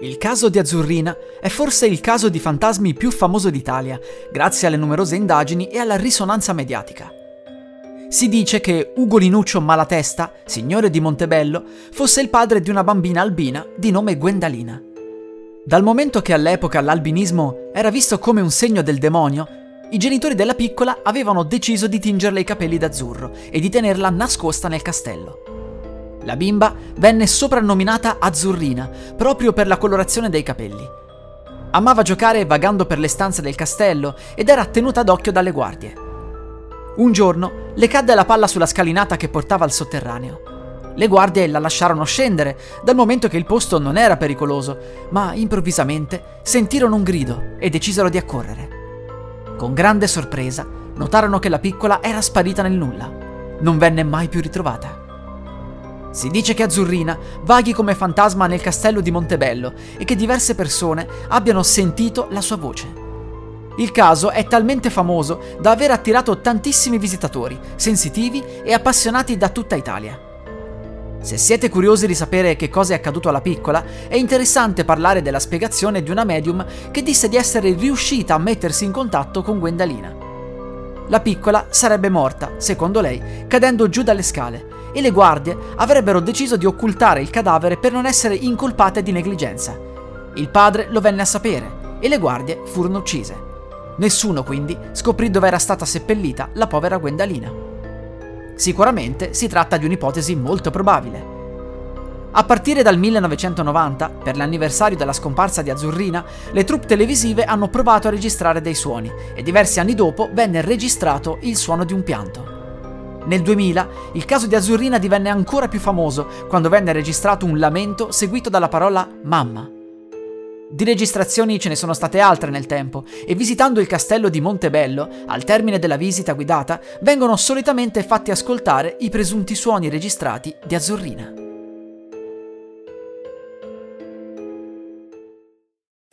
Il caso di Azzurrina è forse il caso di fantasmi più famoso d'Italia, grazie alle numerose indagini e alla risonanza mediatica. Si dice che Ugo Linuccio Malatesta, signore di Montebello, fosse il padre di una bambina albina di nome Gwendalina. Dal momento che all'epoca l'albinismo era visto come un segno del demonio, i genitori della piccola avevano deciso di tingerle i capelli d'azzurro e di tenerla nascosta nel castello. La bimba venne soprannominata Azzurrina proprio per la colorazione dei capelli. Amava giocare vagando per le stanze del castello ed era tenuta d'occhio dalle guardie. Un giorno le cadde la palla sulla scalinata che portava al sotterraneo. Le guardie la lasciarono scendere, dal momento che il posto non era pericoloso, ma improvvisamente sentirono un grido e decisero di accorrere. Con grande sorpresa notarono che la piccola era sparita nel nulla. Non venne mai più ritrovata. Si dice che Azzurrina vaghi come fantasma nel castello di Montebello e che diverse persone abbiano sentito la sua voce. Il caso è talmente famoso da aver attirato tantissimi visitatori, sensitivi e appassionati da tutta Italia. Se siete curiosi di sapere che cosa è accaduto alla piccola, è interessante parlare della spiegazione di una medium che disse di essere riuscita a mettersi in contatto con Gwendalina. La piccola sarebbe morta, secondo lei, cadendo giù dalle scale e le guardie avrebbero deciso di occultare il cadavere per non essere incolpate di negligenza. Il padre lo venne a sapere e le guardie furono uccise. Nessuno quindi scoprì dove era stata seppellita la povera Gwendalina. Sicuramente si tratta di un'ipotesi molto probabile. A partire dal 1990, per l'anniversario della scomparsa di Azzurrina, le troupe televisive hanno provato a registrare dei suoni e diversi anni dopo venne registrato il suono di un pianto. Nel 2000 il caso di Azzurrina divenne ancora più famoso quando venne registrato un lamento seguito dalla parola mamma. Di registrazioni ce ne sono state altre nel tempo e visitando il castello di Montebello, al termine della visita guidata, vengono solitamente fatti ascoltare i presunti suoni registrati di Azzurrina.